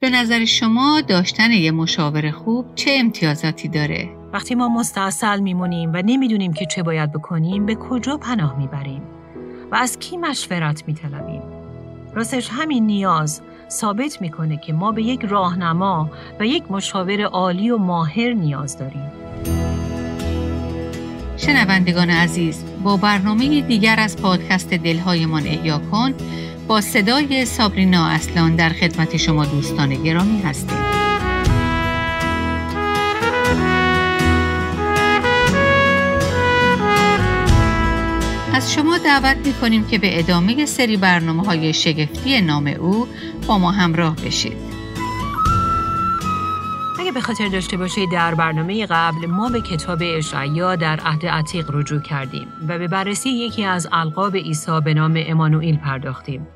به نظر شما داشتن یه مشاور خوب چه امتیازاتی داره؟ وقتی ما مستاصل میمونیم و نمی‌دونیم که چه باید بکنیم به کجا پناه می‌بریم؟ و از کی مشورت میطلبیم؟ راستش همین نیاز ثابت می‌کنه که ما به یک راهنما و یک مشاور عالی و ماهر نیاز داریم. شنوندگان عزیز با برنامه دیگر از پادکست دلهایمان احیا کن با صدای سابرینا اصلان در خدمت شما دوستان گرامی هستیم از شما دعوت می کنیم که به ادامه سری برنامه های شگفتی نام او با ما همراه بشید. اگه به خاطر داشته باشید در برنامه قبل ما به کتاب اشعیا در عهد عتیق رجوع کردیم و به بررسی یکی از القاب عیسی به نام امانوئیل پرداختیم.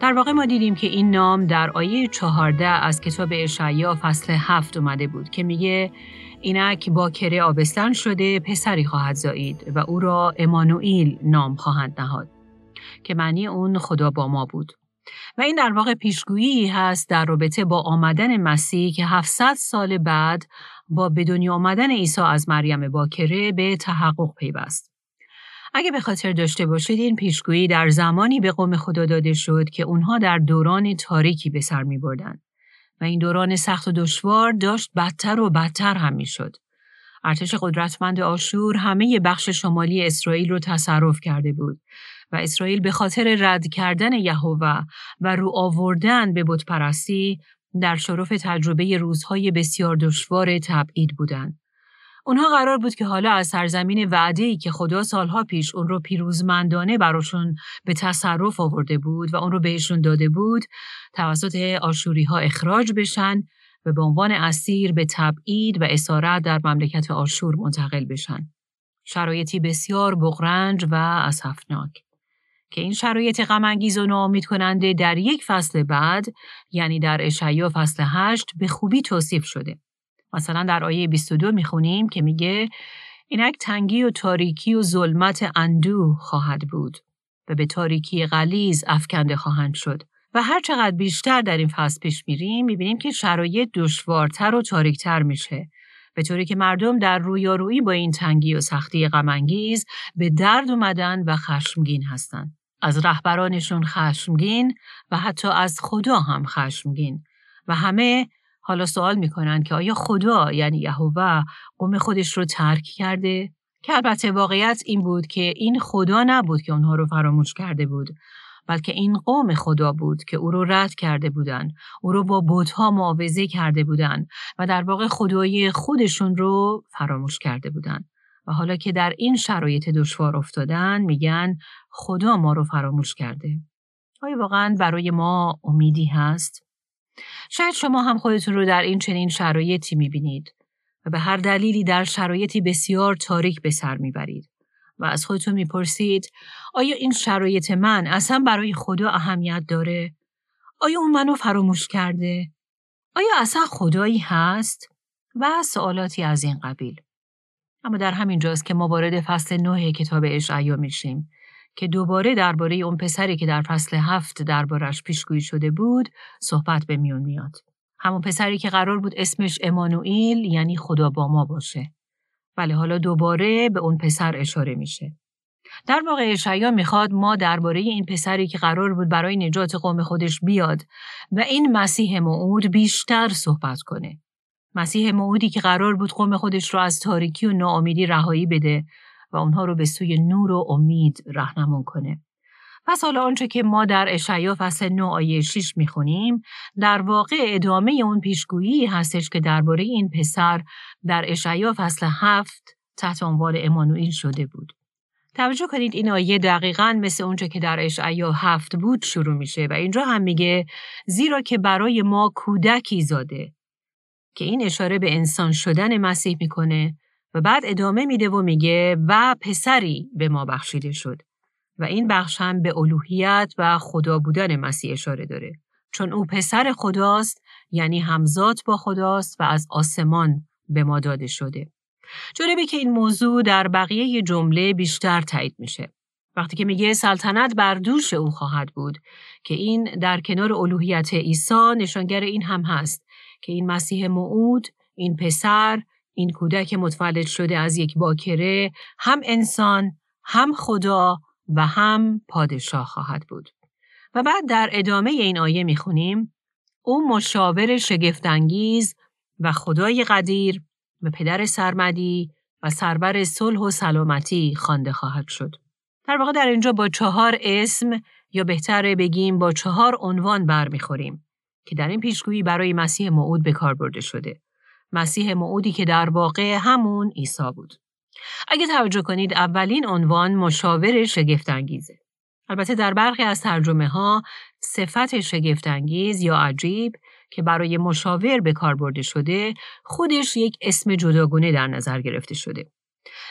در واقع ما دیدیم که این نام در آیه 14 از کتاب اشعیا فصل هفت اومده بود که میگه اینک با کره آبستن شده پسری خواهد زایید و او را امانوئیل نام خواهند نهاد که معنی اون خدا با ما بود و این در واقع پیشگویی هست در رابطه با آمدن مسیح که 700 سال بعد با به دنیا آمدن عیسی از مریم باکره به تحقق پیوست. اگه به خاطر داشته باشید این پیشگویی در زمانی به قوم خدا داده شد که اونها در دوران تاریکی به سر می بردن. و این دوران سخت و دشوار داشت بدتر و بدتر هم می شد. ارتش قدرتمند آشور همه بخش شمالی اسرائیل رو تصرف کرده بود و اسرائیل به خاطر رد کردن یهوه و رو آوردن به بتپرستی در شرف تجربه روزهای بسیار دشوار تبعید بودند. اونها قرار بود که حالا از سرزمین وعده که خدا سالها پیش اون رو پیروزمندانه براشون به تصرف آورده بود و اون رو بهشون داده بود توسط آشوری ها اخراج بشن و به عنوان اسیر به تبعید و اسارت در مملکت آشور منتقل بشن. شرایطی بسیار بغرنج و اسفناک که این شرایط غمانگیز و ناامید کننده در یک فصل بعد یعنی در اشعیا فصل هشت به خوبی توصیف شده. مثلا در آیه 22 می‌خونیم که میگه اینک تنگی و تاریکی و ظلمت اندو خواهد بود و به تاریکی غلیز افکنده خواهند شد. و هر چقدر بیشتر در این فصل پیش میریم می‌بینیم که شرایط دشوارتر و تاریکتر میشه. به طوری که مردم در رویارویی با این تنگی و سختی غمانگیز به درد اومدن و خشمگین هستند. از رهبرانشون خشمگین و حتی از خدا هم خشمگین. و همه حالا سوال می‌کنن که آیا خدا یعنی یهوه قوم خودش رو ترک کرده؟ که البته واقعیت این بود که این خدا نبود که اونها رو فراموش کرده بود بلکه این قوم خدا بود که او رو رد کرده بودند او رو با بودها معاوضه کرده بودند و در واقع خدایی خودشون رو فراموش کرده بودند و حالا که در این شرایط دشوار افتادن میگن خدا ما رو فراموش کرده. آیا واقعا برای ما امیدی هست؟ شاید شما هم خودتون رو در این چنین شرایطی می‌بینید و به هر دلیلی در شرایطی بسیار تاریک به سر می‌برید و از خودتون می‌پرسید آیا این شرایط من اصلا برای خدا اهمیت داره؟ آیا اون منو فراموش کرده؟ آیا اصلا خدایی هست؟ و سوالاتی از این قبیل. اما در همین جاست که ما وارد فصل نه کتاب اشعیا میشیم که دوباره درباره اون پسری که در فصل هفت دربارش پیشگویی شده بود صحبت به میون میاد. همون پسری که قرار بود اسمش امانوئیل یعنی خدا با ما باشه. بله حالا دوباره به اون پسر اشاره میشه. در واقع اشعیا می‌خواد ما درباره این پسری که قرار بود برای نجات قوم خودش بیاد و این مسیح موعود بیشتر صحبت کنه. مسیح موعودی که قرار بود قوم خودش رو از تاریکی و ناامیدی رهایی بده و اونها رو به سوی نور و امید رهنمون کنه. پس حالا آنچه که ما در اشعیا فصل 9 آیه 6 می‌خونیم در واقع ادامه اون پیشگویی هستش که درباره این پسر در اشعیا فصل 7 تحت عنوان امانوئیل شده بود. توجه کنید این آیه دقیقا مثل اونچه که در اشعیا هفت بود شروع میشه و اینجا هم میگه زیرا که برای ما کودکی زاده که این اشاره به انسان شدن مسیح می‌کنه و بعد ادامه میده و میگه و پسری به ما بخشیده شد. و این بخش هم به الوهیت و خدا بودن مسیح اشاره داره. چون او پسر خداست یعنی همزاد با خداست و از آسمان به ما داده شده. جالبه که این موضوع در بقیه جمله بیشتر تایید میشه. وقتی که میگه سلطنت بر دوش او خواهد بود که این در کنار الوهیت عیسی نشانگر این هم هست که این مسیح موعود این پسر این کودک متولد شده از یک باکره هم انسان هم خدا و هم پادشاه خواهد بود و بعد در ادامه این آیه می‌خونیم او مشاور شگفتانگیز و خدای قدیر و پدر سرمدی و سربر صلح و سلامتی خوانده خواهد شد. در واقع در اینجا با چهار اسم یا بهتر بگیم با چهار عنوان برمیخوریم که در این پیشگویی برای مسیح موعود به کار برده شده. مسیح موعودی که در واقع همون عیسی بود. اگه توجه کنید اولین عنوان مشاور شگفتانگیزه. البته در برخی از ترجمه ها صفت شگفتانگیز یا عجیب که برای مشاور به کار برده شده خودش یک اسم جداگونه در نظر گرفته شده.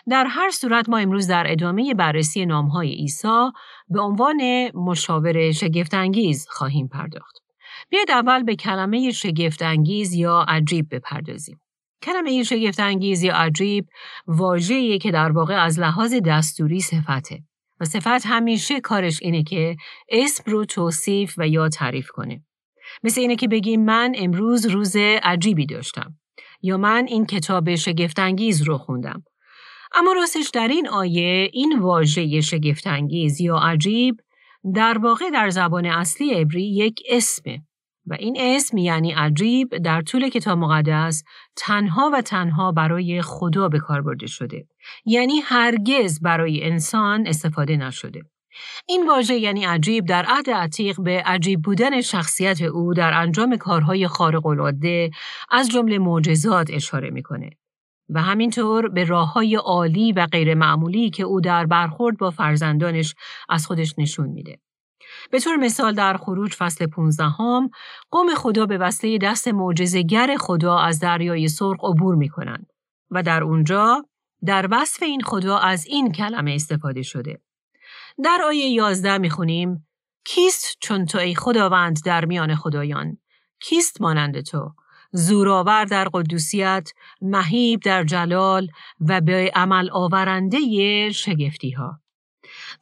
در هر صورت ما امروز در ادامه بررسی نامهای عیسی به عنوان مشاور شگفتانگیز خواهیم پرداخت. بیاید اول به کلمه شگفتانگیز یا عجیب بپردازیم. کلمه شگفتانگیز یا عجیب واژه‌ای که در واقع از لحاظ دستوری صفته و صفت همیشه کارش اینه که اسم رو توصیف و یا تعریف کنه. مثل اینه که بگیم من امروز روز عجیبی داشتم یا من این کتاب شگفتانگیز رو خوندم. اما راستش در این آیه این واژه شگفتانگیز یا عجیب در واقع در زبان اصلی عبری یک اسمه و این اسم یعنی عجیب در طول کتاب مقدس تنها و تنها برای خدا به کار برده شده. یعنی هرگز برای انسان استفاده نشده. این واژه یعنی عجیب در عهد عتیق به عجیب بودن شخصیت او در انجام کارهای خارق العاده از جمله معجزات اشاره می‌کنه. و همینطور به راه های عالی و غیر معمولی که او در برخورد با فرزندانش از خودش نشون میده. به طور مثال در خروج فصل 15 هم قوم خدا به وسیله دست معجزه‌گر خدا از دریای سرخ عبور می‌کنند و در اونجا در وصف این خدا از این کلمه استفاده شده. در آیه 11 می‌خونیم کیست چون تو ای خداوند در میان خدایان؟ کیست مانند تو؟ زورآور در قدوسیت مهیب در جلال و به عمل آورنده شگفتی ها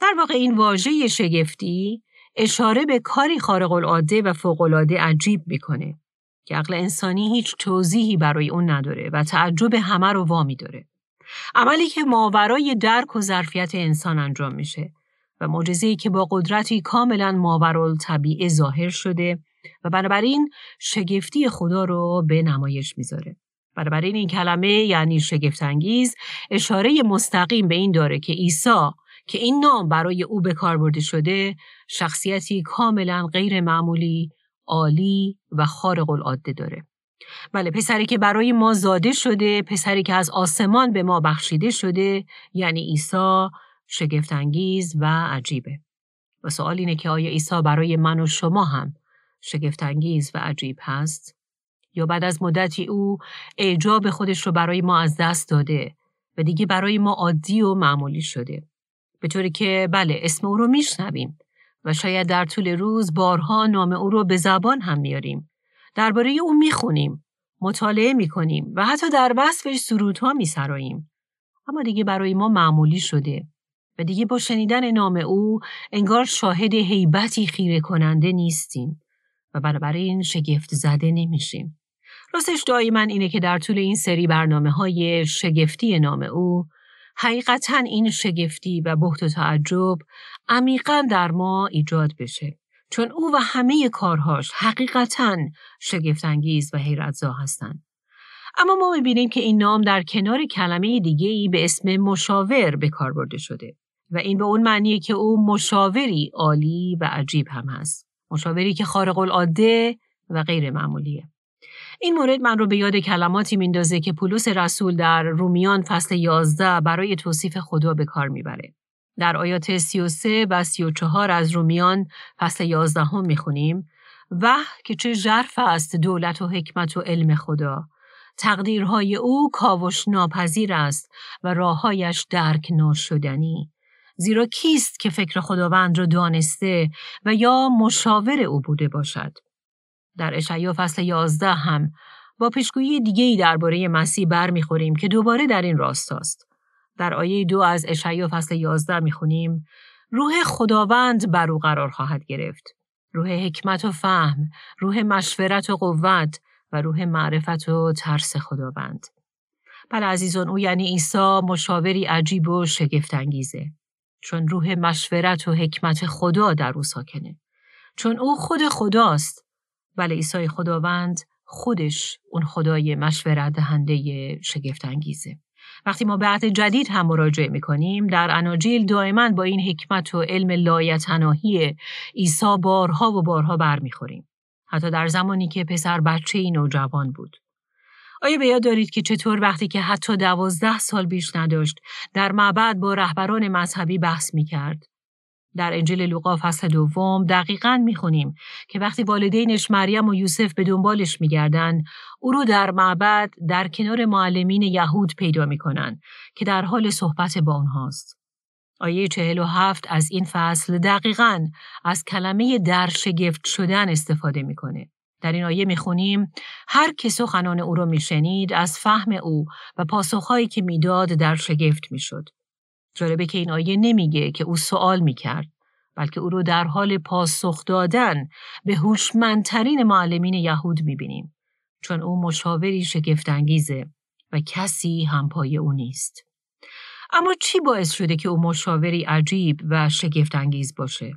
در واقع این واژه شگفتی اشاره به کاری خارق العاده و فوق العاده عجیب می‌کنه که عقل انسانی هیچ توضیحی برای اون نداره و تعجب همه رو وامی داره عملی که ماورای درک و ظرفیت انسان انجام میشه و معجزه‌ای که با قدرتی کاملا ماورال طبیعه ظاهر شده و بنابراین شگفتی خدا رو به نمایش می‌ذاره. بنابراین این کلمه یعنی شگفتانگیز اشاره مستقیم به این داره که عیسی که این نام برای او به کار برده شده شخصیتی کاملا غیر معمولی، عالی و خارق العاده داره. بله پسری که برای ما زاده شده، پسری که از آسمان به ما بخشیده شده، یعنی عیسی شگفتانگیز و عجیبه. و سوال اینه که آیا عیسی برای من و شما هم شگفتانگیز و عجیب هست؟ یا بعد از مدتی او اعجاب خودش رو برای ما از دست داده و دیگه برای ما عادی و معمولی شده. به طوری که بله اسم او رو میشنویم و شاید در طول روز بارها نام او رو به زبان هم میاریم. درباره او می‌خونیم، مطالعه می‌کنیم و حتی در وصفش سرودها میسراییم. اما دیگه برای ما معمولی شده و دیگه با شنیدن نام او انگار شاهد هیبتی خیره کننده نیستیم و بنابراین شگفت زده نمیشیم. راستش دعای من اینه که در طول این سری برنامه های شگفتی نام او حقیقتا این شگفتی و بحت و تعجب عمیقا در ما ایجاد بشه چون او و همه کارهاش حقیقتا شگفتانگیز و حیرتزا هستند. اما ما می‌بینیم که این نام در کنار کلمه دیگه ای به اسم مشاور به کار برده شده. و این به اون معنیه که او مشاوری عالی و عجیب هم هست. مشاوری که خارق العاده و غیر معمولیه. این مورد من رو به یاد کلماتی میندازه که پولس رسول در رومیان فصل 11 برای توصیف خدا به کار می‌بره. در آیات 33 و 34 از رومیان فصل 11 هم می‌خونیم و که چه ژرف است دولت و حکمت و علم خدا. تقدیرهای او کاوش ناپذیر است و راههایش درک ناشدنی زیرا کیست که فکر خداوند را دانسته و یا مشاور او بوده باشد؟ در اشعیا فصل 11 هم با پیشگویی دیگه ای درباره مسیح برمیخوریم که دوباره در این راستاست در آیه دو از اشعیا فصل 11 می‌خونیم روح خداوند بر او قرار خواهد گرفت. روح حکمت و فهم، روح مشورت و قوت و روح معرفت و ترس خداوند. بله عزیزان او یعنی عیسی مشاوری عجیب و شگفت انگیزه. چون روح مشورت و حکمت خدا در او ساکنه. چون او خود خداست. بله عیسی خداوند خودش اون خدای مشورت دهنده شگفت انگیزه. وقتی ما به عهد جدید هم مراجعه می‌کنیم در اناجیل دائما با این حکمت و علم لایتناهی عیسی بارها و بارها برمیخوریم. حتی در زمانی که پسر بچه ای نوجوان بود. آیا به یاد دارید که چطور وقتی که حتی دوازده سال بیش نداشت در معبد با رهبران مذهبی بحث می کرد؟ در انجیل لوقا فصل دوم دقیقا می‌خونیم که وقتی والدینش مریم و یوسف به دنبالش میگردن او رو در معبد در کنار معلمین یهود پیدا می‌کنن که در حال صحبت با اونهاست. آیه چهل و هفت از این فصل دقیقا از کلمه در شگفت شدن استفاده می‌کنه. در این آیه می‌خونیم هر که سخنان او را میشنید از فهم او و پاسخهایی که می‌داد در شگفت می‌شد. جالبه که این آیه نمیگه که او سوال می‌کرد بلکه او رو در حال پاسخ دادن به هوشمندترین معلمین یهود می‌بینیم چون او مشاوری شگفتانگیزه و کسی همپای او نیست. اما چی باعث شده که او مشاوری عجیب و شگفتانگیز باشه؟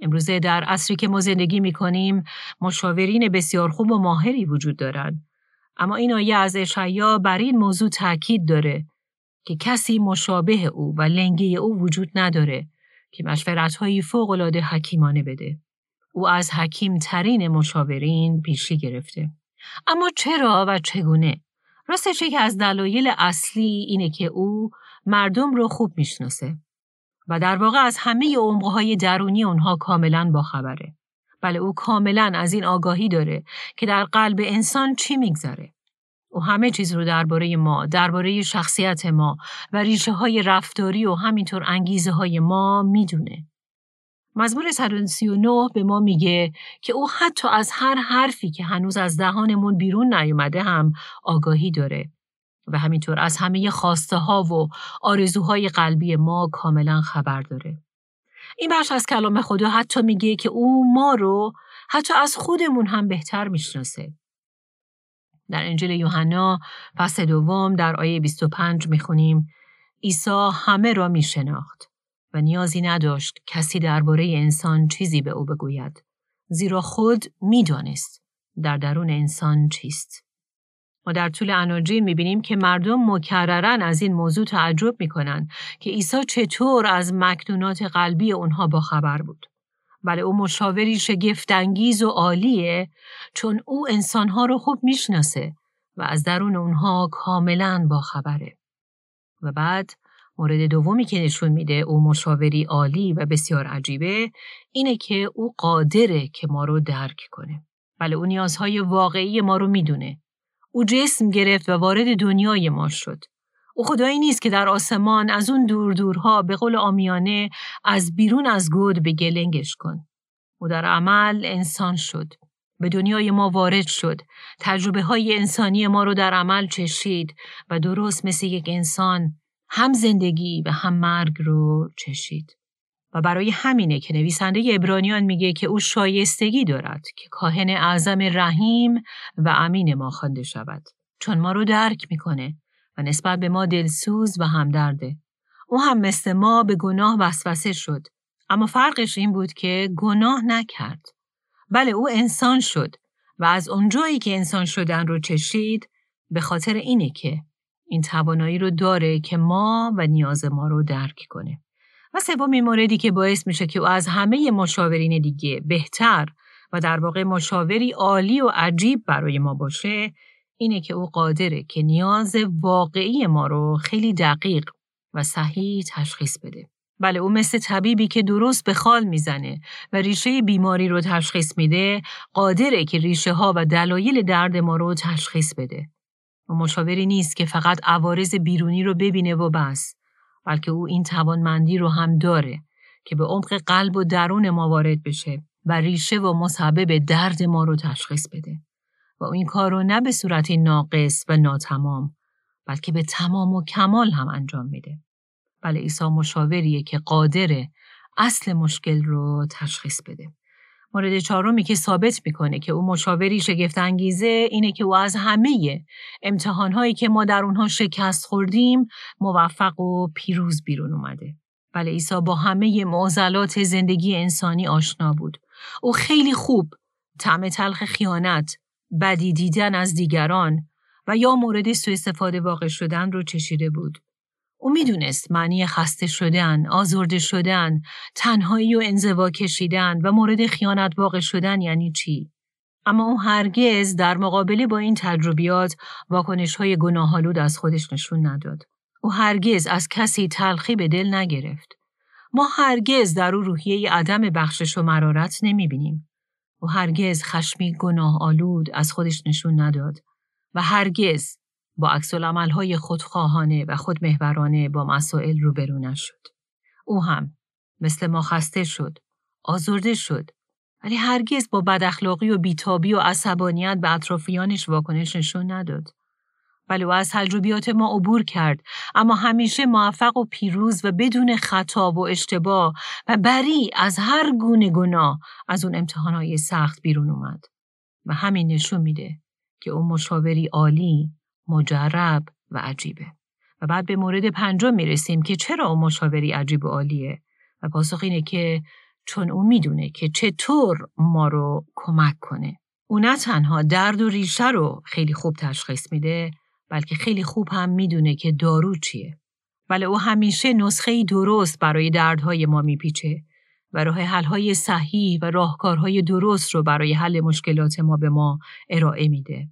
امروزه در عصری که ما زندگی می کنیم مشاورین بسیار خوب و ماهری وجود دارند. اما این آیه از اشعیا بر این موضوع تاکید داره که کسی مشابه او و لنگه او وجود نداره که مشورتهایی فوقالعاده حکیمانه بده. او از حکیم ترین مشاورین پیشی گرفته. اما چرا و چگونه؟ راستش که از دلایل اصلی اینه که او مردم رو خوب می‌شناسه و در واقع از همه عمقهای درونی اونها کاملا باخبره. بله او کاملا از این آگاهی داره که در قلب انسان چی میگذره. او همه چیز رو درباره ما، درباره شخصیت ما و ریشه های رفتاری و همینطور انگیزه های ما می‌دونه. مزمور 139 به ما میگه که او حتی از هر حرفی که هنوز از دهانمون بیرون نیومده هم آگاهی داره و همینطور از همه خواسته ها و آرزوهای قلبی ما کاملا خبر داره. این بخش از کلام خدا حتی میگه که او ما رو حتی از خودمون هم بهتر می‌شناسه. در انجیل یوحنا فصل دوم در آیه 25 می‌خونیم عیسی همه را میشناخت و نیازی نداشت کسی درباره انسان چیزی به او بگوید زیرا خود می‌دانست در درون انسان چیست ما در طول اناجیل می‌بینیم که مردم مکررن از این موضوع تعجب می‌کنن که عیسی چطور از مکنونات قلبی اونها با خبر بود. بله او مشاوری شگفتانگیز و عالیه چون او انسانها رو خوب می‌شناسه و از درون اونها کاملا با خبره. و بعد مورد دومی که نشون میده او مشاوری عالی و بسیار عجیبه اینه که او قادره که ما رو درک کنه. بله او نیازهای واقعی ما رو می‌دونه. او جسم گرفت و وارد دنیای ما شد. او خدایی نیست که در آسمان از اون دور دورها به قول آمیانه از بیرون از گود به گلنگش کن. او در عمل انسان شد. به دنیای ما وارد شد. تجربه های انسانی ما رو در عمل چشید و درست مثل یک انسان هم زندگی و هم مرگ رو چشید. و برای همینه که نویسنده ابرانیان میگه که او شایستگی دارد که کاهن اعظم رحیم و امین ما خوانده شود. چون ما رو درک می‌کنه و نسبت به ما دلسوز و همدرده. او هم مثل ما به گناه وسوسه شد. اما فرقش این بود که گناه نکرد. بله او انسان شد و از اونجایی که انسان شدن رو چشید به خاطر اینه که این توانایی رو داره که ما و نیاز ما رو درک کنه. و سومین موردی که باعث میشه که او از همه مشاورین دیگه بهتر و در واقع مشاوری عالی و عجیب برای ما باشه اینه که او قادره که نیاز واقعی ما رو خیلی دقیق و صحیح تشخیص بده. بله او مثل طبیبی که درست به خال می‌زنه و ریشه بیماری رو تشخیص میده قادره که ریشه ها و دلایل درد ما رو تشخیص بده. و مشاوری نیست که فقط عوارض بیرونی رو ببینه و بس بلکه او این توانمندی رو هم داره که به عمق قلب و درون ما وارد بشه و ریشه و مسبب درد ما رو تشخیص بده. و این کار رو نه به صورت ناقص و ناتمام بلکه به تمام و کمال هم انجام میده. بله عیسی مشاوریه که قادره اصل مشکل رو تشخیص بده. مورد چهارمی که ثابت می‌کنه که او مشاوری شگفت انگیزه اینه که او از همه امتحانهایی که ما در اونها شکست خوردیم موفق و پیروز بیرون اومده. بله عیسی با همه معضلات زندگی انسانی آشنا بود. او خیلی خوب طعم تلخ خیانت، بدی دیدن از دیگران و یا مورد سوء استفاده واقع شدن رو چشیده بود. او می‌دونست معنی خسته شدن، آزرده شدن، تنهایی و انزوا کشیدن و مورد خیانت واقع شدن یعنی چی. اما او هرگز در مقابله با این تجربیات واکنش های گناهالود از خودش نشون نداد. او هرگز از کسی تلخی به دل نگرفت. ما هرگز در او روحیه عدم بخشش و مرارت نمی‌بینیم. او هرگز خشمی گناه آلود از خودش نشون نداد و هرگز با عکس های خودخواهانه و خودمهورانه با مسائل روبرو نشد. او هم مثل ما خسته شد، آزرده شد، ولی هرگز با بداخلاقی و بیتابی و عصبانیت به اطرافیانش واکنش نشون نداد. ولی او از تجربیات ما عبور کرد. اما همیشه موفق و پیروز و بدون خطا و اشتباه و بری از هر گونه گناه از اون امتحانهای سخت بیرون اومد. و همین نشون میده که اون مشاوری عالی مجرب و عجیبه. و بعد به مورد پنجم می‌رسیم که چرا اون مشاوری عجیب و عالیه؟ و پاسخ اینه که چون او می‌دونه که چطور ما رو کمک کنه. او نه تنها درد و ریشه رو خیلی خوب تشخیص میده بلکه خیلی خوب هم می‌دونه که دارو چیه ولی او همیشه نسخه درست برای دردهای ما میپیچه و راه حلهای صحیح و راهکارهای درست رو برای حل مشکلات ما به ما ارائه میده.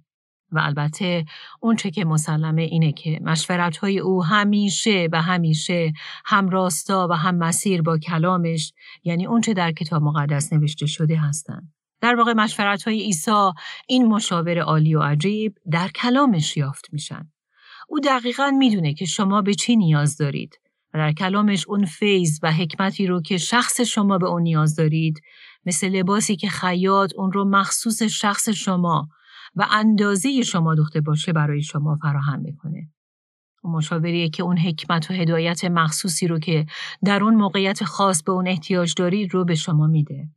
و البته اون چه که مسلمه اینه که مشورت های او همیشه و همیشه هم راستا و هم مسیر با کلامش یعنی اون چه در کتاب مقدس نوشته شده هستند. در واقع مشورت های عیسی این مشاور عالی و عجیب در کلامش یافت میشن. او دقیقا می‌دونه که شما به چی نیاز دارید و در کلامش اون فیض و حکمتی رو که شخص شما به اون نیاز دارید مثل لباسی که خیاط اون رو مخصوص شخص شما و اندازه شما دوخته باشه برای شما فراهم می‌کنه. اون مشاوریه که اون حکمت و هدایت مخصوصی رو که در اون موقعیت خاص به اون احتیاج دارید رو به شما میده.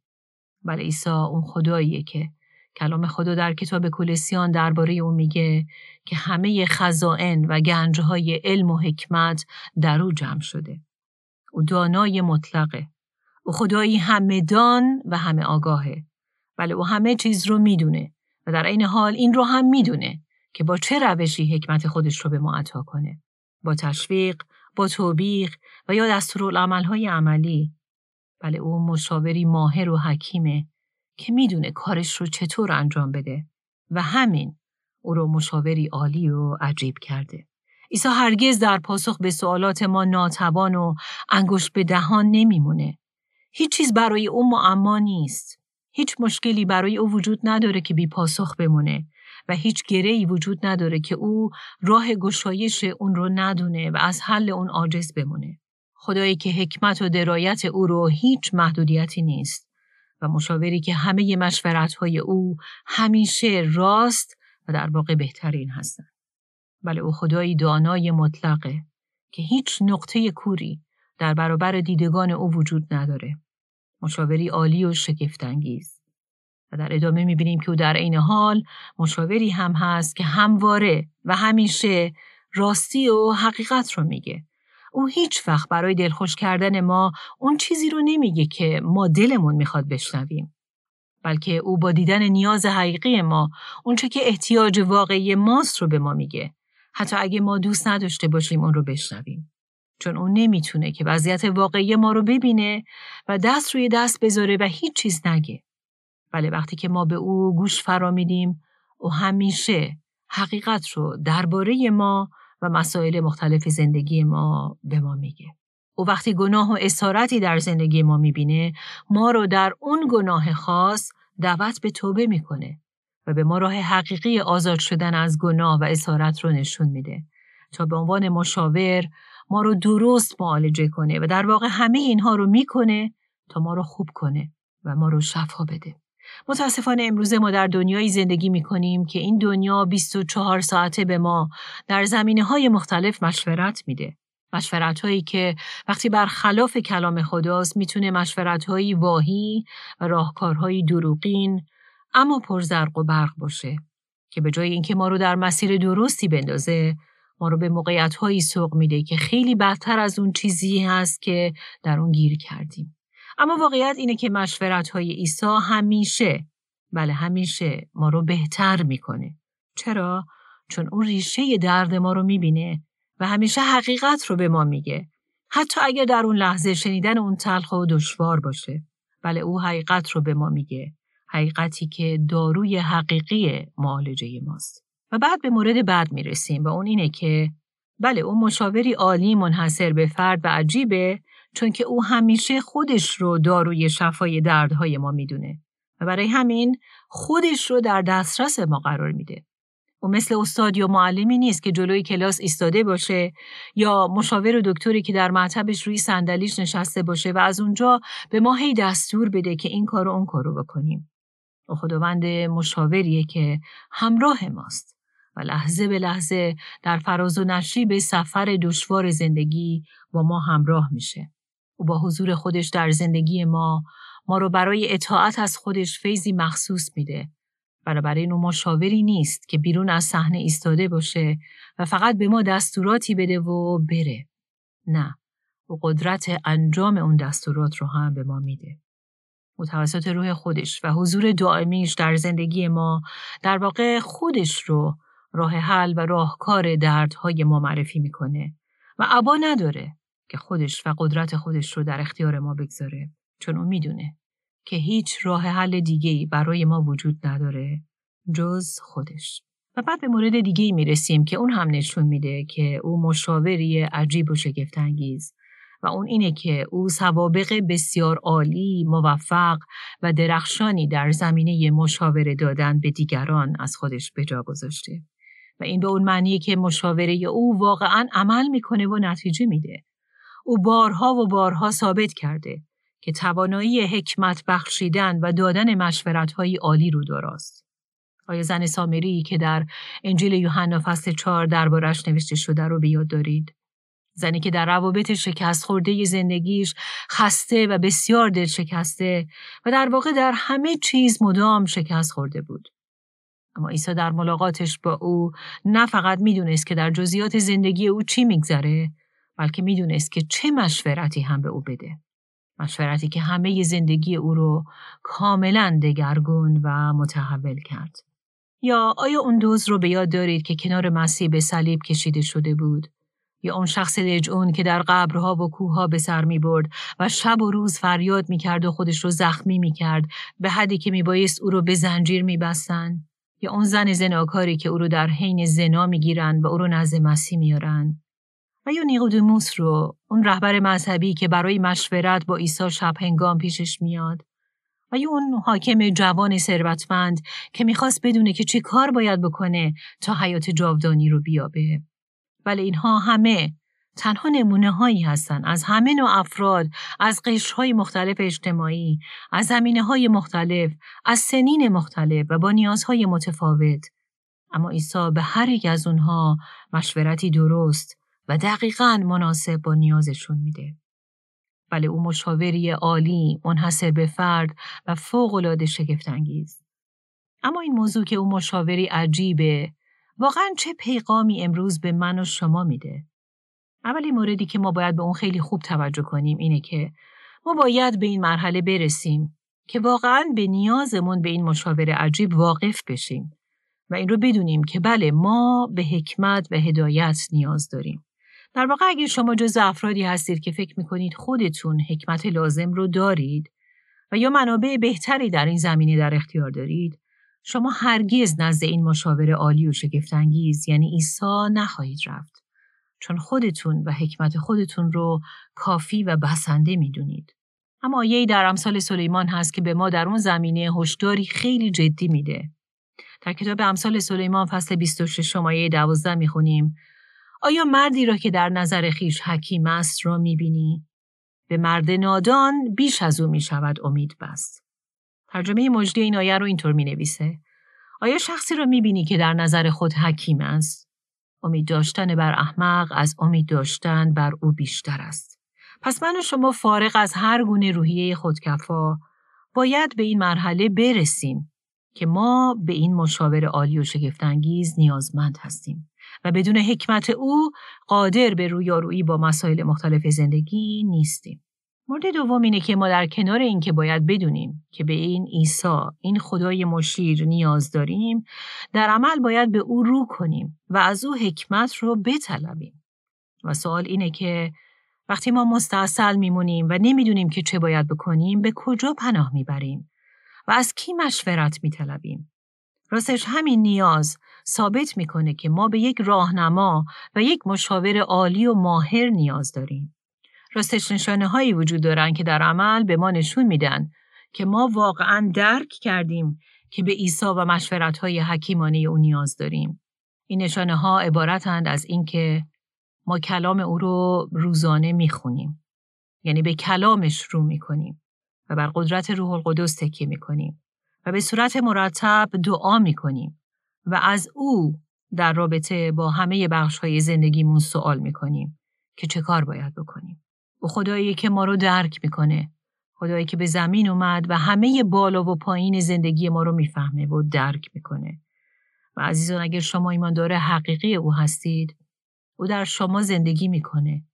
ولی عیسی اون خداییه که کلام خدا در کتاب کولسیان درباره او میگه که همه خزائن و گنجهای علم و حکمت در او جمع شده. او دانای مطلقه. او خدایی همه دان و همه آگاهه. ولی او همه چیز رو می‌دونه و در این حال این رو هم می‌دونه که با چه روشی حکمت خودش رو به ما عطا کنه. با تشویق، با توبیق و یا دستورالعملهای عملی بله او مشاوری ماهر و حکیمه که می‌دونه کارش رو چطور انجام بده و همین او رو مشاوری عالی و عجیب کرده. عیسی هرگز در پاسخ به سوالات ما ناتوان و انگشت به دهان نمیمونه. هیچ چیز برای او معما نیست. هیچ مشکلی برای او وجود نداره که بی پاسخ بمونه و هیچ گرهی وجود نداره که او راه گشایش اون رو ندونه و از حل اون عاجز بمونه. خدایی که حکمت و درایت او رو هیچ محدودیتی نیست و مشاوری که همه مشورت های او همیشه راست و در واقع بهترین هستند. بله او خدایی دانای مطلقه که هیچ نقطه کوری در برابر دیدگان او وجود نداره. مشاوری عالی و شگفتانگیز. و در ادامه می‌بینیم که او در عین حال مشاوری هم هست که همواره و همیشه راستی و حقیقت رو میگه او هیچ وقت برای دلخوش کردن ما اون چیزی رو نمیگه که ما دلمون می‌خواد بشنویم. بلکه او با دیدن نیاز حقیقی ما اونچه که احتیاج واقعی ماست رو به ما میگه. حتی اگه ما دوست نداشته باشیم اون رو بشنویم. چون اون نمی‌تونه که وضعیت واقعی ما رو ببینه و دست روی دست بذاره و هیچ چیز نگه. بله وقتی که ما به او گوش فرا میدیم او همیشه حقیقت رو درباره ما و مسائل مختلف زندگی ما به ما میگه. او وقتی گناه و اسارتی در زندگی ما می‌بینه ما رو در اون گناه خاص دعوت به توبه می‌کنه و به ما راه حقیقی آزاد شدن از گناه و اسارت رو نشون میده تا به عنوان مشاور ما رو درست معالجه کنه و در واقع همه اینها رو می‌کنه تا ما رو خوب کنه و ما رو شفا بده. متاسفانه امروز ما در دنیایی زندگی می کنیم که این دنیا 24 ساعته به ما در زمینه های مختلف مشورت میده. مشورت هایی که وقتی بر خلاف کلام خداست می‌تونه مشورت هایی واهی و راهکارهایی دروغین اما پرزرق و برق باشه که به جای اینکه ما رو در مسیر درستی بندازه ما رو به موقعیت هایی سوق میده که خیلی بدتر از اون چیزی هست که در اون گیر کردیم. اما واقعیت اینه که مشورت های عیسی همیشه بله همیشه ما رو بهتر می‌کنه. چرا؟ چون اون ریشه درد ما رو می‌بینه و همیشه حقیقت رو به ما میگه. حتی اگر در اون لحظه شنیدن اون تلخ و دشوار باشه. بله او حقیقت رو به ما میگه. حقیقتی که داروی حقیقی معالجه ماست. و بعد به مورد بعد می‌رسیم و اون اینه که بله اون مشاوری عالی منحصر به فرد و عجیبه چون که او همیشه خودش رو داروی شفای دردهای ما می‌دونه و برای همین خودش رو در دسترس ما قرار میده. او مثل استاد یا معلمی نیست که جلوی کلاس ایستاده باشه یا مشاور و دکتری که در مطبش روی صندلیش نشسته باشه و از اونجا به ما هی دستور بده که این کار و اون کارو بکنیم. و خداوند مشاوریه که همراه ماست و لحظه به لحظه در فراز و نشیب سفر دشوار زندگی با ما همراه میشه. او با حضور خودش در زندگی ما ما رو برای اطاعت از خودش فیضی مخصوص میده. بنابراین او مشاوری نیست که بیرون از صحنه ایستاده باشه و فقط به ما دستوراتی بده و بره. نه، او قدرت انجام اون دستورات رو هم به ما میده. او روح خودش و حضور دائمیش در زندگی ما در واقع خودش رو راه حل و راهکار دردهای ما معرفی می‌کنه و عبا نداره که خودش و قدرت خودش رو در اختیار ما بگذاره چون اون می‌دونه که هیچ راه حل دیگه برای ما وجود نداره جز خودش. و بعد به مورد دیگه می رسیم که اون هم نشون میده که او مشاوری عجیب و شگفتانگیز و اون اینه که او سوابق بسیار عالی، موفق و درخشانی در زمینه مشاوره دادن به دیگران از خودش به جا گذاشته. و این به اون معنیه که مشاوره او واقعا عمل می‌کنه و نتیجه میده. او بارها و بارها ثابت کرده که توانایی حکمت بخشیدن و دادن مشورت های عالی رو داراست. آیا زن سامری که در انجیل یوحنا فصل 4 دربارش نوشته شده رو بیاد دارید؟ زنی که در روابط شکست خورده زندگیش خسته و بسیار دل شکسته و در واقع در همه چیز مدام شکست خورده بود. اما عیسی در ملاقاتش با او نه فقط می‌دونست که در جزئیات زندگی او چی میگذره بلکه می‌دونست که چه مشورتی هم به او بده. مشورتی که همه زندگی او رو کاملا دگرگون و متحول کرد. یا آیا اون دوز رو به یاد دارید که کنار مسیح به صلیب کشیده شده بود؟ یا اون شخص لجعون که در قبرها و کوهها به سر می برد و شب و روز فریاد می کرد و خودش رو زخمی می کرد به حدی که می بایست او رو به زنجیر می بستن؟ یا اون زن زناکاری که او رو در حین زنا می گیرن و او رو نزد مسیح میارن؟ و یا نیقودموس رو اون رهبر مذهبی که برای مشورت با عیسی شب هنگام پیشش میاد. و اون حاکم جوان ثروتمند که می‌خواست بدونه که چه کار باید بکنه تا حیات جاودانی رو بیابه. ولی اینها همه تنها نمونه هایی هستند از همه نوع افراد از قشرهای مختلف اجتماعی از زمینه های مختلف از سنین مختلف و با نیازهای متفاوت. اما عیسی به هر یک از اونها مشورتی درست و دقیقا مناسب با نیازشون میده. بله او مشاوری عالی، منحصر به فرد و فوقالعاده شگفتانگیز. اما این موضوع که او مشاوری عجیبه واقعا چه پیغامی امروز به من و شما میده؟ اولی موردی که ما باید به اون خیلی خوب توجه کنیم اینه که ما باید به این مرحله برسیم که واقعا به نیازمون به این مشاور عجیب واقف بشیم و این رو بدونیم که بله ما به حکمت و هدایت نیاز داریم. در واقع اگر شما جز افرادی هستید که فکر می‌کنید خودتون حکمت لازم رو دارید و یا منابع بهتری در این زمینه در اختیار دارید شما هرگز نزد این مشاور عالی و شگفتانگیز یعنی عیسی نخواهید رفت. چون خودتون و حکمت خودتون رو کافی و بسنده می‌دونید. اما آیه در امثال سلیمان هست که به ما در اون زمینه هشداری خیلی جدی میده. در کتاب امثال سلیمان فصل 26 آیه 12 می‌خونیم. آیا مردی را که در نظر خیش حکیم است را می‌بینی؟ به مرد نادان بیش از او می‌شود امید بست. ترجمه مجدی این آیه رو اینطور می نویسه. آیا شخصی را می بینی که در نظر خود حکیم است؟ امید داشتن بر احمق از امید داشتن بر او بیشتر است. پس من و شما فارغ از هر گونه روحیه خودکفا باید به این مرحله برسیم که ما به این مشاور عالی و شگفتانگیز نیازمند هستیم و بدون حکمت او قادر به رویارویی با مسائل مختلف زندگی نیستیم. مورد دوم اینه که ما در کنار این که باید بدونیم که به این عیسی این خدای مشیر نیاز داریم در عمل باید به او رو کنیم و از او حکمت رو بطلبیم. و سوال اینه که وقتی ما مستاصل میمونیم و نمی‌دونیم که چه باید بکنیم به کجا پناه می‌بریم؟ و از کی مشورت میطلبیم؟ راستش همین نیاز ثابت می‌کنه که ما به یک راهنما و یک مشاور عالی و ماهر نیاز داریم راستش نشانه هایی وجود دارن که در عمل به ما نشون میدن که ما واقعا درک کردیم که به عیسی و مشورت های حکیمانه او نیاز داریم. این نشانه ها عبارتند از اینکه ما کلام او رو روزانه می‌خونیم. یعنی به کلامش رو می‌کنیم و بر قدرت روح القدس تکیه می‌کنیم و به صورت مرتب دعا می‌کنیم و از او در رابطه با همه بخش های زندگیمون سوال می‌کنیم که چه کار باید بکنیم. او خدایی که ما رو درک می‌کنه خدایی که به زمین اومد و همه بالا و پایین زندگی ما رو می‌فهمه و درک می‌کنه. و عزیزان اگر شما ایماندار حقیقی او هستید او در شما زندگی می‌کنه.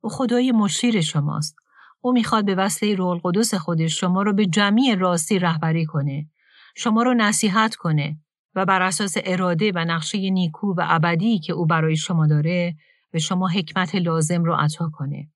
او خدای مشیر شماست. او می‌خواد به وسیله روح القدس خودش شما رو به جمعی راستی رهبری کنه. شما رو نصیحت کنه و بر اساس اراده و نقشه نیکو و ابدی که او برای شما داره به شما حکمت لازم رو عطا کنه.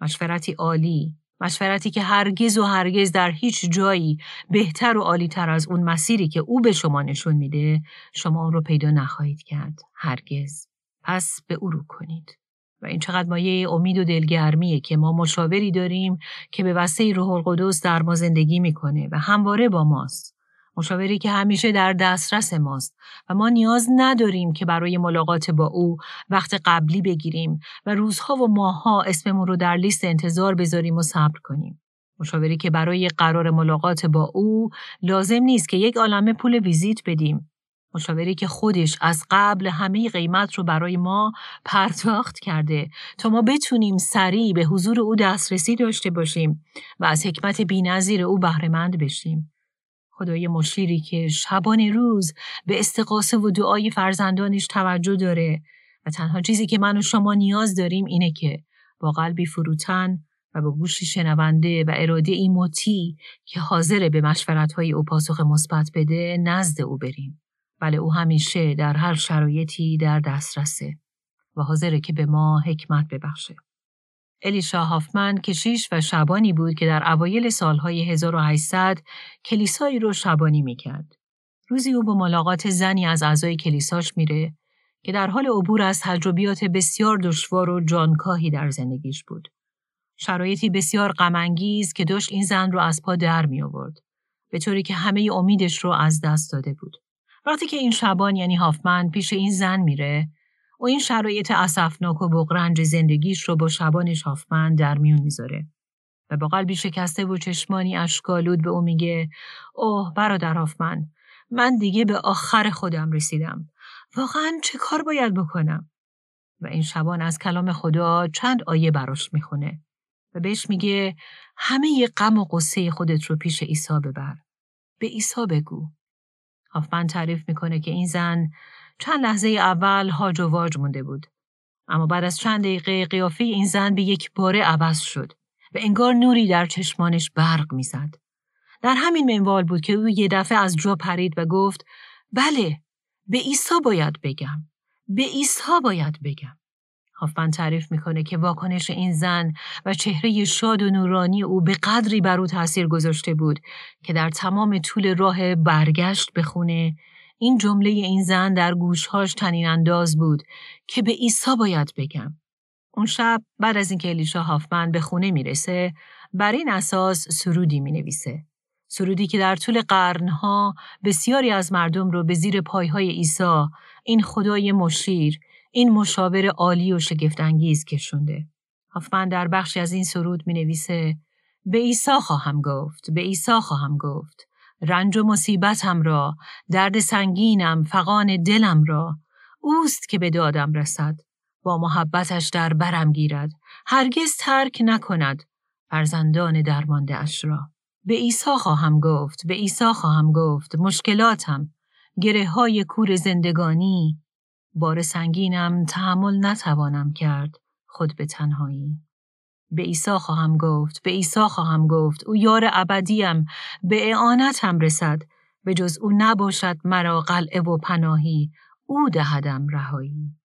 مشورتی عالی مشورتی که هرگز و هرگز در هیچ جایی بهتر و عالی تر از اون مسیری که او به شما نشون میده شما اون رو پیدا نخواهید کرد هرگز. پس به او رو کنید. و این چقدر مایه امید و دلگرمیه که ما مشاوری داریم که به وسیله روح القدس در ما زندگی می‌کنه و همواره با ماست مشاوری که همیشه در دسترس ماست و ما نیاز نداریم که برای ملاقات با او وقت قبلی بگیریم و روزها و ماهها اسممون رو در لیست انتظار بذاریم و صبر کنیم. مشاوری که برای قرار ملاقات با او لازم نیست که یک عالمه پول ویزیت بدیم. مشاوری که خودش از قبل همه قیمت رو برای ما پرداخت کرده تا ما بتونیم سریع به حضور او دسترسی داشته باشیم و از حکمت بینظیر او بهرهمند بشیم. خدای مشیری که شبان روز به استقاسه و دعای فرزندانش توجه داره و تنها چیزی که من و شما نیاز داریم اینه که با قلبی فروتن و با گوشی شنونده و اراده ای مطیع که حاضر به مشورتهای او پاسخ مثبت بده نزد او بریم. بله او همیشه در هر شرایطی در دسترسه و حاضره که به ما حکمت ببخشه. الیشا هافمن کشیش و شبانی بود که در اوایل سالهای 1800 کلیسایی رو شبانی می‌کرد. روزی او به ملاقات زنی از اعضای کلیساش میره که در حال عبور از تجربیات بسیار دشوار و جانکاهی در زندگیش بود. شرایطی بسیار غمانگیز که داشت این زن رو از پا در می آورد. به طوری که همه امیدش رو از دست داده بود. وقتی که این شبان یعنی هافمن پیش این زن میره و این شرایط اسفناک و بغرنج زندگیش رو با شبانش هافمن در میون می‌ذاره. و با قلبی شکسته و چشمانی اشکالود به او میگه اوه برادر هافمن من دیگه به آخر خودم رسیدم. واقعا چه کار باید بکنم؟ و این شبان از کلام خدا چند آیه براش می‌خونه و بهش میگه همه غم و قصه خودت رو پیش عیسی ببر. به عیسی بگو. هافمن تعریف می‌کنه که این زن چند لحظه اول هاج و واج مونده بود. اما بعد از چند دقیقه قیافه این زن به یک باره عوض شد و انگار نوری در چشمانش برق می‌زد. در همین منوال بود که او یه دفعه از جا پرید و گفت بله به عیسی باید بگم به عیسی باید بگم هافمن تعریف می‌کنه که واکنش این زن و چهره شاد و نورانی او به قدری بر او تاثیر گذاشته بود که در تمام طول راه برگشت به خونه این جمله این زن در گوشهاش تنین انداز بود که به عیسی باید بگم. اون شب بعد از اینکه الیشا هافمن به خونه می‌رسه بر این اساس سرودی می نویسه. سرودی که در طول قرنها بسیاری از مردم رو به زیر پایهای عیسی این خدای مشیر این مشاور عالی و شگفتانگیز کشونده. هافمن در بخشی از این سرود می نویسه به عیسی خواهم گفت به عیسی خواهم گفت. رنج و مصیبتم را، درد سنگینم، فقان دلم را، اوست که به دادم رسد. با محبتش در برم گیرد. هرگز ترک نکند فرزندان درمانده اش را. به عیسی خواهم گفت به عیسی خواهم گفت. مشکلاتم گره های کور زندگانی بار سنگینم تحمل نتوانم کرد خود به تنهایی. به عیسی خواهم گفت به عیسی خواهم گفت. او یار ابدیم به اعانتم رسد. به جز او نباشد مرا قلعه و پناهی. او دهدم رهایی.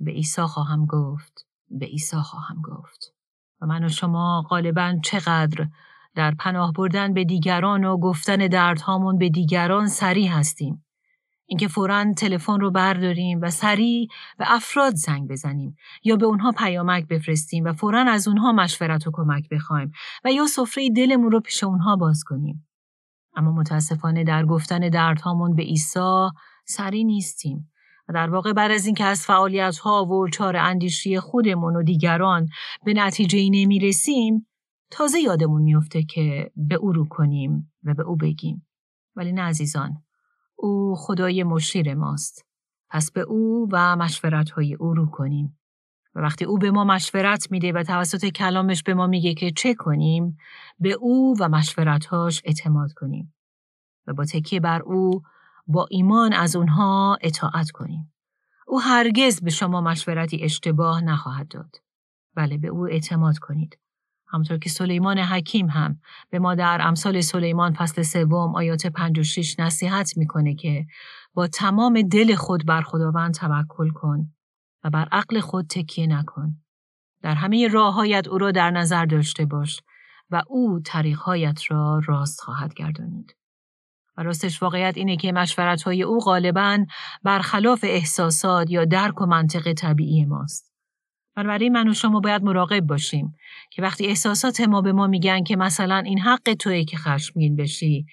به عیسی خواهم گفت به عیسی خواهم گفت. و من و شما غالبا چقدر در پناه بردن به دیگران و گفتن دردهامون به دیگران سریع هستیم. اینکه فورا تلفن رو برداریم و سریع به افراد زنگ بزنیم یا به اونها پیامک بفرستیم و فورا از اونها مشورت و کمک بخوایم و یا سفره دلمون رو پیش اونها باز کنیم. اما متاسفانه در گفتن دردهامون به عیسی سریع نیستیم و در واقع بعد از اینکه از فعالیت ها و چار اندیشی خودمون و دیگران به نتیجه ای نمی رسیم تازه یادمون میفته که به او رو کنیم و به او بگیم. ولی نه عزیزان او خدای مشیر ماست پس به او و مشورت های او رو کنیم و وقتی او به ما مشورت میده و توسط کلامش به ما میگه که چه کنیم به او و مشورتهاش اعتماد کنیم و با تکیه بر او با ایمان از اونها اطاعت کنیم. او هرگز به شما مشورتی اشتباه نخواهد داد. بله به او اعتماد کنید. همطور که سلیمان حکیم هم به ما در امثال سلیمان فصل سوم آیات 5 و 6 نصیحت می‌کنه که با تمام دل خود بر خداوند توکل کن و بر عقل خود تکیه نکن. در همه راههایت او را در نظر داشته باش و او طریقهایت را راست خواهد گردانید. و راستش واقعیت اینه که مشورت های او غالبا برخلاف احساسات یا درک و منطق طبیعی ماست. بنابراین من و شما باید مراقب باشیم که وقتی احساسات ما به ما میگن که مثلا این حق توی که خشمگین بشی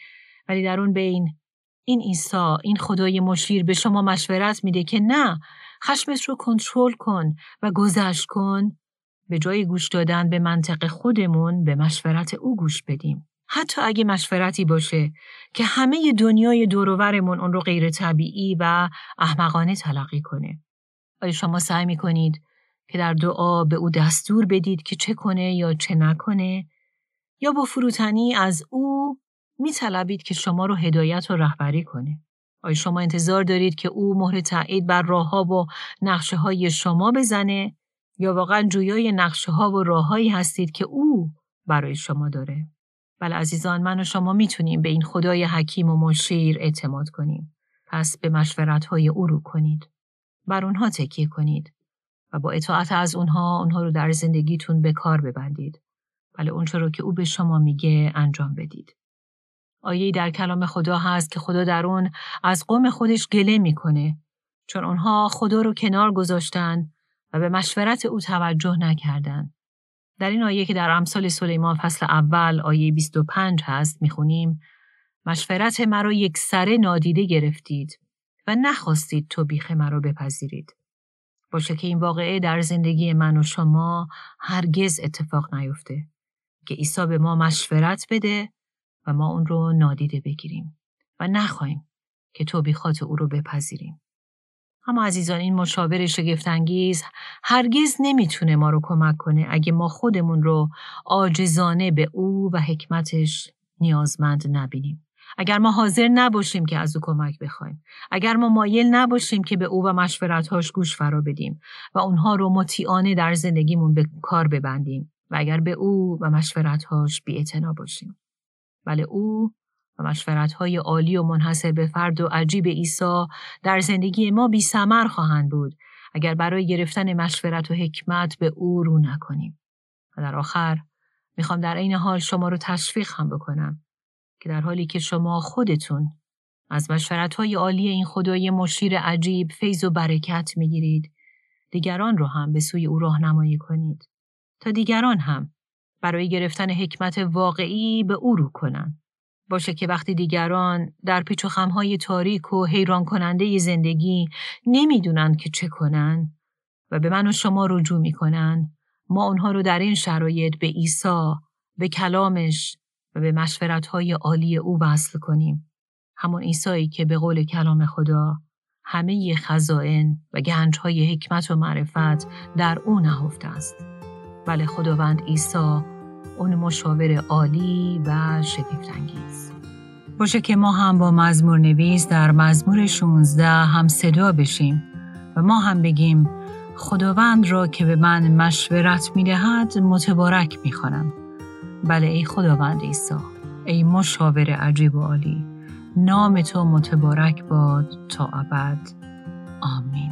ولی در اون بین این عیسی این خدای مشیر به شما مشورت میده که نه خشمت رو کنترل کن و گذشت کن به جای گوش دادن به منطق خودمون به مشورت او گوش بدیم حتی اگه مشورتی باشه که همه دنیای دوروورمون اون رو غیر طبیعی و احمقانه تلقی کنه. آیا شما سعی می‌کنید که در دعا به او دستور بدید که چه کنه یا چه نکنه یا با فروتنی از او میطلبید که شما رو هدایت و رهبری کنه؟ آیا شما انتظار دارید که او مهر تایید بر راهها و نقشه های شما بزنه یا واقعا جویای نقشه ها و راههایی هستید که او برای شما داره؟ بله عزیزان من و شما می‌تونیم به این خدای حکیم و مشیر اعتماد کنیم. پس به مشورت های او رو کنید. بر اونها تکیه کنید و با اطاعت از اونها اونها رو در زندگیتون به کار ببندید. بله اونچه رو که او به شما میگه انجام بدید. آیه در کلام خدا هست که خدا در اون از قوم خودش گله می‌کنه چون اونها خدا رو کنار گذاشتن و به مشورت او توجه نکردند. در این آیه که در امثال سلیمان فصل اول آیه 25 هست می‌خونیم مشورت مرا یک سره نادیده گرفتید و نخواستید تو بیخ مرا بپذیرید. باشه که این واقعه در زندگی من و شما هرگز اتفاق نیفته که عیسی به ما مشورت بده و ما اون رو نادیده بگیریم و نخواهیم که تو بیخات او رو بپذیریم. اما عزیزان این مشاور شگفتانگیز هرگز نمی‌تونه ما رو کمک کنه اگه ما خودمون رو عاجزانه به او و حکمتش نیازمند نبینیم. اگر ما حاضر نباشیم که از او کمک بخوایم. اگر ما مایل نباشیم که به او و مشورتهاش گوش فرا بدیم و اونها رو مطیعانه در زندگیمون به کار ببندیم و اگر به او و مشورتهاش بی باشیم. بله او و مشورت‌های عالی و منحصر به فرد و عجیب عیسی در زندگی ما بی سمر خواهند بود. اگر برای گرفتن مشورت و حکمت به او رو نکنیم. و در آخر می‌خوام در این حال شما رو تشویق هم بکنم. که در حالی که شما خودتون از مشورت‌های عالی این خدای مشیر عجیب فیض و برکت می‌گیرید دیگران رو هم به سوی او راهنمایی کنید تا دیگران هم برای گرفتن حکمت واقعی به او رو کنند باشه که وقتی دیگران در پیچ و خمهای تاریک و حیران کننده زندگی نمی‌دونن که چه کنن و به من و شما رجوع می‌کنن ما اونها رو در این شرایط به عیسی به کلامش و به مشورتهای عالی او وصل کنیم همون عیسایی که به قول کلام خدا همه خزائن و گنجهای حکمت و معرفت در او نهفته است. بله خداوند عیسی اون مشاور عالی و شگفتانگیز. باشه که ما هم با مزمور نویس در مزمور 16 هم صدا بشیم و ما هم بگیم خداوند را که به من مشورت می دهد متبارک می خانم. بله ای خداوند عیسی ای مشاور عجیب و عالی نام تو متبارک باد تا ابد. آمین.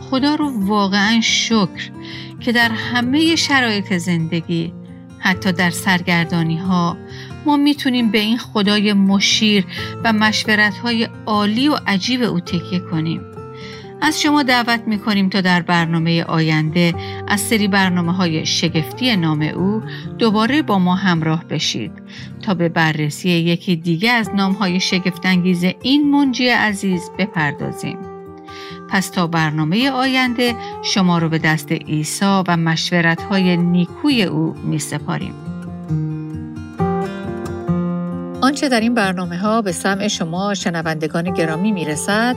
خدا رو واقعا شکر که در همه شرایط زندگی حتی در سرگردانی ها ما می‌تونیم به این خدای مشیر و مشورت های عالی و عجیب او تکیه کنیم. از شما دعوت می‌کنیم تا در برنامه آینده از سری برنامه های شگفتی نام او دوباره با ما همراه بشید تا به بررسی یکی دیگه از نام های شگفتانگیز این منجی عزیز بپردازیم. پس تا برنامه آینده شما رو به دست عیسی و مشورت های نیکوی او می سپاریم. آنچه در این برنامه ها به سمع شما شنوندگان گرامی می رسد